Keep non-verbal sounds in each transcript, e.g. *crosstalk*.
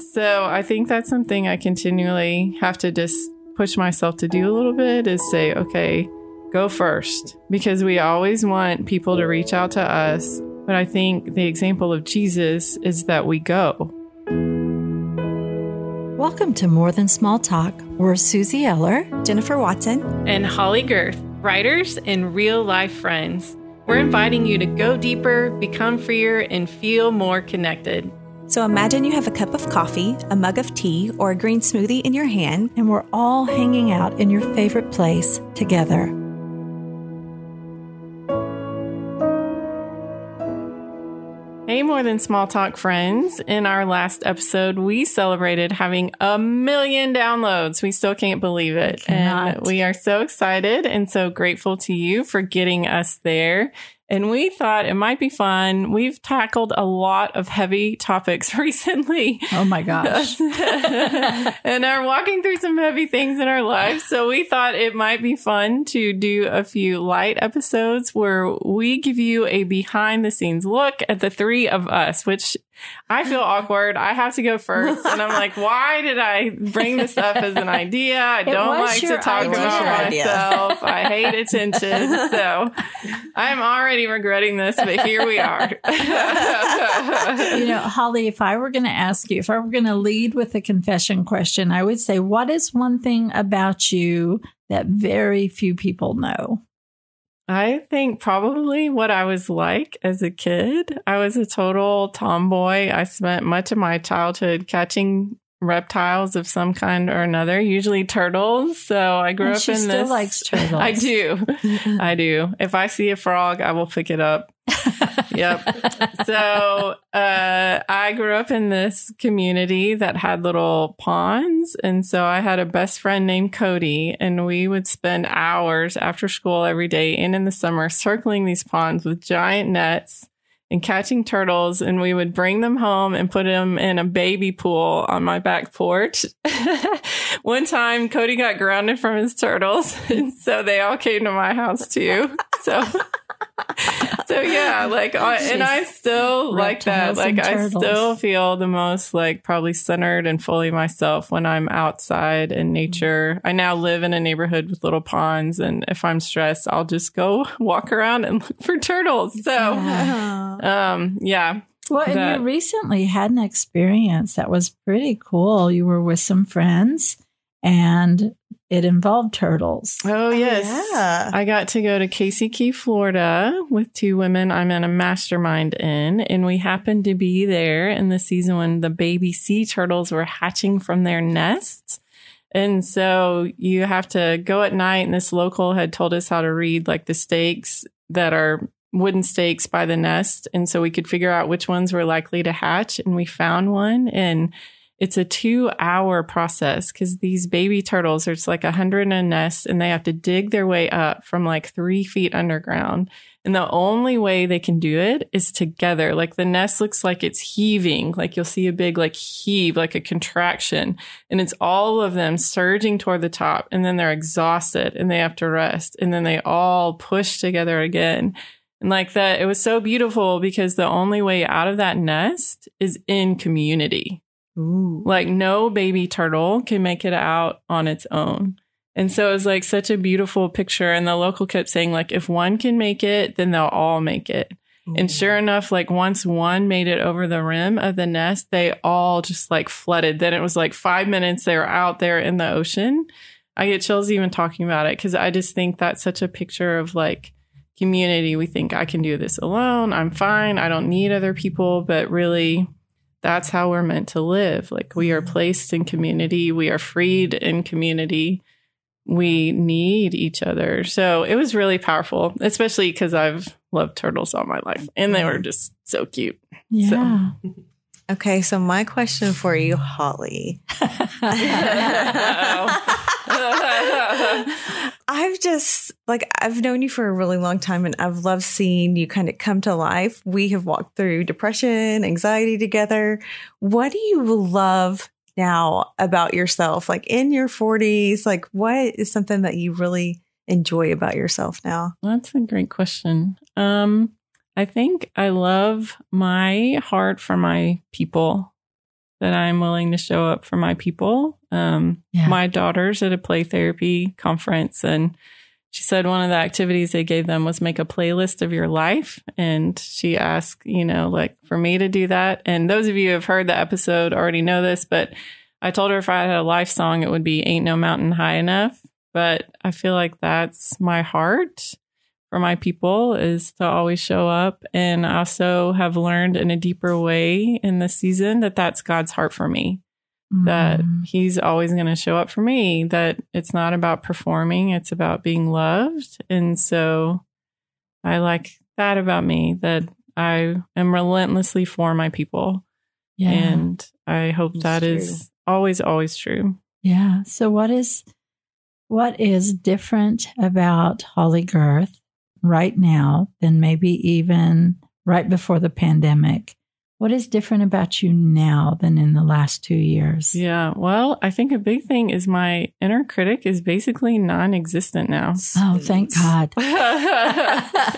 So I think that's something I continually have to just push myself to do a little bit is say, okay, go first because we always want people to reach out to us. But I think the example of Jesus is that we go. Welcome to More Than Small Talk. We're Suzie Eller, Jennifer Watson, and Holley Gerth, writers and real life friends. We're inviting you to go deeper, become freer, and feel more connected. So imagine you have a cup of coffee, a mug of tea, or a green smoothie in your hand, and we're all hanging out in your favorite place together. Hey, more than small talk friends. In our last episode, we celebrated having a million downloads. We still can't believe it. And we are so excited and so grateful to you for getting us there. And we thought it might be fun. We've tackled a lot of heavy topics *laughs* recently. Oh my gosh. *laughs* and are walking through some heavy things in our lives. So we thought it might be fun to do a few light episodes where we give you a behind the scenes look at the three of us, which I feel awkward. I have to go first. And I'm like, why did I bring this up as an idea? I don't like to talk idea. about myself. I hate attention. *laughs* So I'm already regretting this, but here we are. you know, Holley, if I were going to ask you, if I were going to lead with a confession question, I would say, what is one thing about you that very few people know? I think probably what I was like as a kid. I was a total tomboy. I spent much of my childhood catching reptiles of some kind or another, usually turtles. So I grew and up in still this. likes *laughs* turtles. I do. I do. If I see a frog, I will pick it up. *laughs* yep. *laughs* So uh, I grew up in this community that had little ponds. And so I had a best friend named Cody, and we would spend hours after school every day and in the summer circling these ponds with giant nets and catching turtles and we would bring them home and put them in a baby pool on my back porch. *laughs* One time Cody got grounded from his turtles *laughs* and so they all came to my house too. So so yeah, *laughs* like I, and I still like that. Like I still feel the most like probably centered and fully myself when I'm outside in nature. I now live in a neighborhood with little ponds and if I'm stressed, I'll just go *laughs* walk around and look for turtles. So yeah. um yeah. Well, and that, you recently had an experience that was pretty cool. You were with some friends and it involved turtles. Oh, oh yes. Oh, yeah. I got to go to Casey Key, Florida with two women I'm in a mastermind in. And we happened to be there in the season when the baby sea turtles were hatching from their nests. And so you have to go at night. And this local had told us how to read like the stakes that are wooden stakes by the nest. And so we could figure out which ones were likely to hatch. And we found one. And it's a two hour process because these baby turtles, there's like a hundred in a nest and they have to dig their way up from like three feet underground. And the only way they can do it is together. Like the nest looks like it's heaving, like you'll see a big like heave, like a contraction. And it's all of them surging toward the top. And then they're exhausted and they have to rest. And then they all push together again. And like that, it was so beautiful because the only way out of that nest is in community. Ooh. Like no baby turtle can make it out on its own. And so it was like such a beautiful picture. And the local kept saying, like, if one can make it, then they'll all make it. Ooh. And sure enough, like once one made it over the rim of the nest, they all just like flooded. Then it was like five minutes they were out there in the ocean. I get chills even talking about it because I just think that's such a picture of like community. We think I can do this alone. I'm fine. I don't need other people. But really, that's how we're meant to live. Like we are mm-hmm. placed in community, we are freed in community. We need each other. So it was really powerful, especially because I've loved turtles all my life and they were mm-hmm. just so cute. Yeah. So. *laughs* Okay, so my question for you, Holley. *laughs* *laughs* I've just like I've known you for a really long time and I've loved seeing you kind of come to life. We have walked through depression, anxiety together. What do you love now about yourself? Like in your 40s, like what is something that you really enjoy about yourself now? That's a great question. Um I think I love my heart for my people. That I'm willing to show up for my people. Um, Yeah. My daughter's at a play therapy conference, and she said one of the activities they gave them was make a playlist of your life. And she asked, you know, like for me to do that. And those of you who have heard the episode already know this, but I told her if I had a life song, it would be Ain't No Mountain High Enough. But I feel like that's my heart for my people is to always show up. And I also have learned in a deeper way in this season that that's God's heart for me, that Mm. He's always going to show up for me, that it's not about performing, it's about being loved. And so I like that about me, that I am relentlessly for my people. yeah. And I hope It's that true. is always, always true. Yeah. So what is what is different about Holley Gerth right now than maybe even right before the pandemic? What is different about you now than in the last two years? Yeah. Well, I think a big thing is my inner critic is basically non existent now. Oh, thank God. *laughs* *laughs*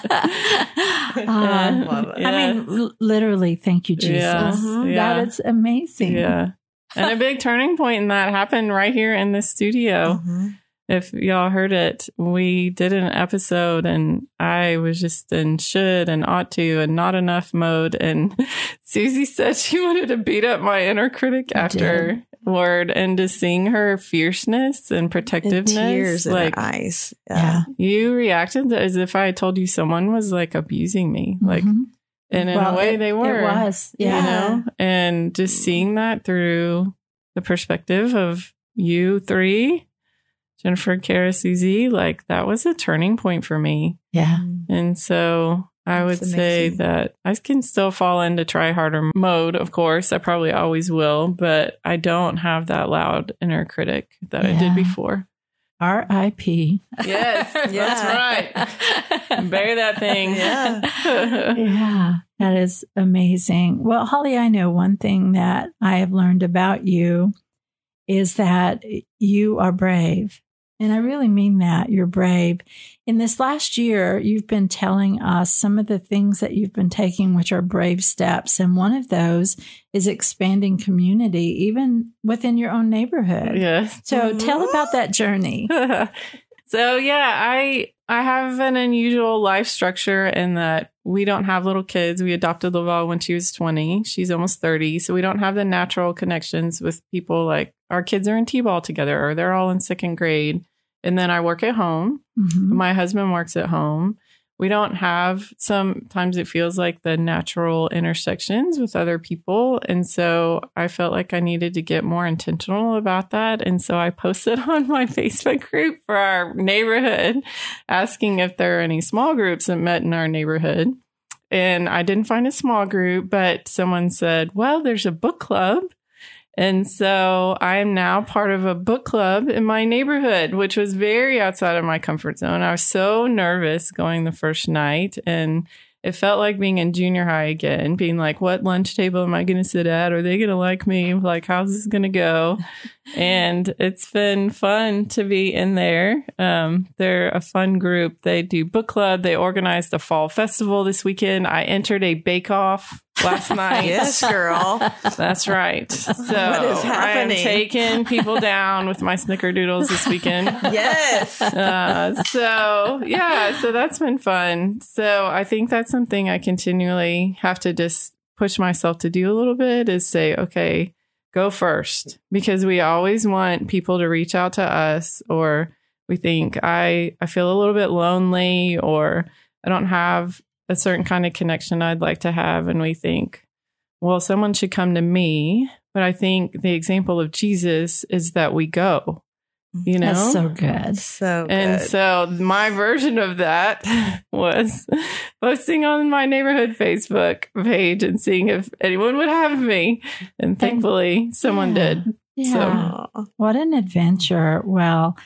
I love it. Yeah. I mean, l- literally, thank you, Jesus. Yeah. Mhm. Yeah. That is amazing. Yeah. And a big *laughs* turning point in that happened right here in the studio. Mhm. If y'all heard it, we did an episode and I was just in should and ought to and not enough mode. And *laughs* Suzie said she wanted to beat up my inner critic after word and to sing her fierceness and And protectiveness. tears in like her eyes. Yeah. you reacted as if I told you someone was like abusing me. Like Mhm. and in Well, a way it- they were. It was. you Yeah. know and just seeing that through the perspective of you three jennifer kara suzie like that was a turning point for me Yeah. and so i would say that i can still fall into try harder mode of course i probably always will but i don't have that loud inner critic that i did before R.I.P. yes *laughs* that's right bury that thing *laughs* Yeah. *laughs* yeah, that is amazing. Well, Holley, I know one thing that I have learned about you is that you are brave. And I really mean that. You're brave. In this last year, you've been telling us some of the things that you've been taking, which are brave steps. And one of those is expanding community, even within your own neighborhood. yes So tell mm-hmm. about that journey. *laughs* so yeah, I I have an unusual life structure in that we don't have little kids. We adopted Laval when she was 20. She's almost 30. So we don't have the natural connections with people like our kids are in T-ball together or they're all in second grade. And then I work at home. Mhm. My husband works at home. We don't have sometimes it feels like the natural intersections with other people. And so I felt like I needed to get more intentional about that. And so I posted *laughs* on my Facebook group for our neighborhood asking if there are any small groups that met in our neighborhood. And I didn't find a small group, but someone said, well, there's a book club. And so I am now part of a book club in my neighborhood, which was very outside of my comfort zone. I was so nervous going the first night and it felt like being in junior high again, being like, what lunch table am I going to sit at? Are they going to like me? Like, how's this going to go? *laughs* and it's been fun to be in there. Um, they're a fun group. They do book club. They organized a fall festival this weekend. I entered a bake off last *laughs* night. yes, girl. That's right. So What is I am happening? taking people down with my snickerdoodles this weekend. *laughs* Yes. Uh, so yeah, so that's been fun. So I think that's something I continually have to just push myself to do a little bit is say, okay, go first because we always want people to reach out to us or we think I I feel a little bit lonely or I don't have a certain kind of connection I'd like to have and we think well someone should come to me but I think the example of Jesus is that we go you know That's so good. So good. and so my version of that *laughs* was posting on my neighborhood Facebook page and seeing if anyone would have me. And thankfully someone Yeah. did. Yeah. Aw. What an adventure. Well,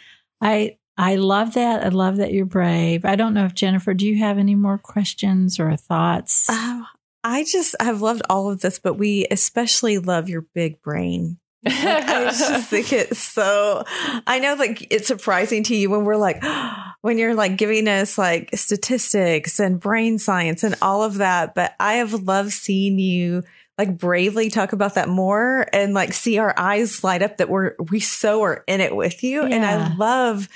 I I love that. I love that you're brave. I don't know if Jennifer, do you have any more questions or thoughts? Um, I just I have loved all of this, but we especially love your big brain. Like, *laughs* I just think it's so. I know, like it's surprising to you when we're like, *gasps* when you're like giving us like statistics and brain science and all of that. But I have loved seeing you like bravely talk about that more and like see our eyes light up that we're we so are in it with you. And I love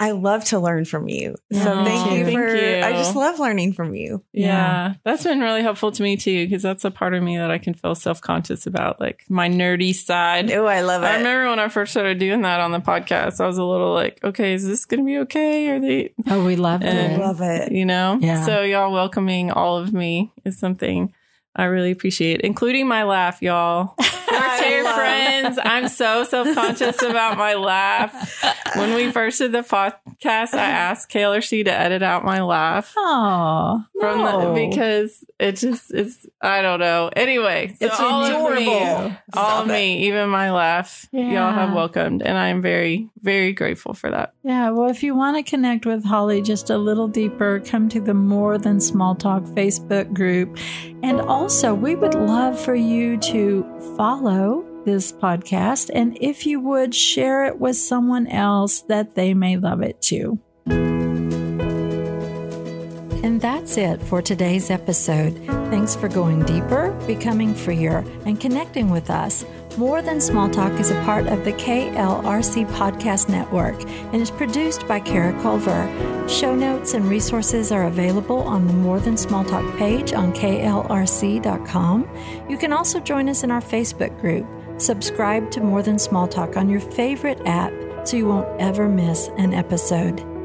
I love to learn from you. So Yeah, me thank too. you Thank for you. I just love learning from you. Yeah. Yeah. that's been really helpful to me too, because that's a part of me that I can feel self conscious about, like my nerdy side. Oh, I love it. I remember when I first started doing that on the podcast, I was a little like, okay, is this going to be okay? Are they, Oh, we love I And- it. love it. you know? Yeah. So y'all welcoming all of me is something I really appreciate, including my laugh, y'all. I Dear love- friends, I'm so self conscious about my laugh. When we first did the podcast, I asked Kayla she to edit out my laugh Oh, from no. the because it just is I don't know. Anyway, so It's all of me, adorable. all of me, even my laugh, y'all have welcomed, and I am very, very grateful for that. Yeah, well, if you want to connect with Holley just a little deeper, come to the More Than Small Talk Facebook group. And also, we would love for you to follow this podcast. And if you would, share it with someone else that they may love it too. And that's it for today's episode. Thanks for going deeper, becoming freer, and connecting with us. More Than Small Talk is a part of the KLRC Podcast Network and is produced by Kara Culver. Show notes and resources are available on the More Than Small Talk page on klrc.com. You can also join us in our Facebook group. Subscribe to More Than Small Talk on your favorite app so you won't ever miss an episode.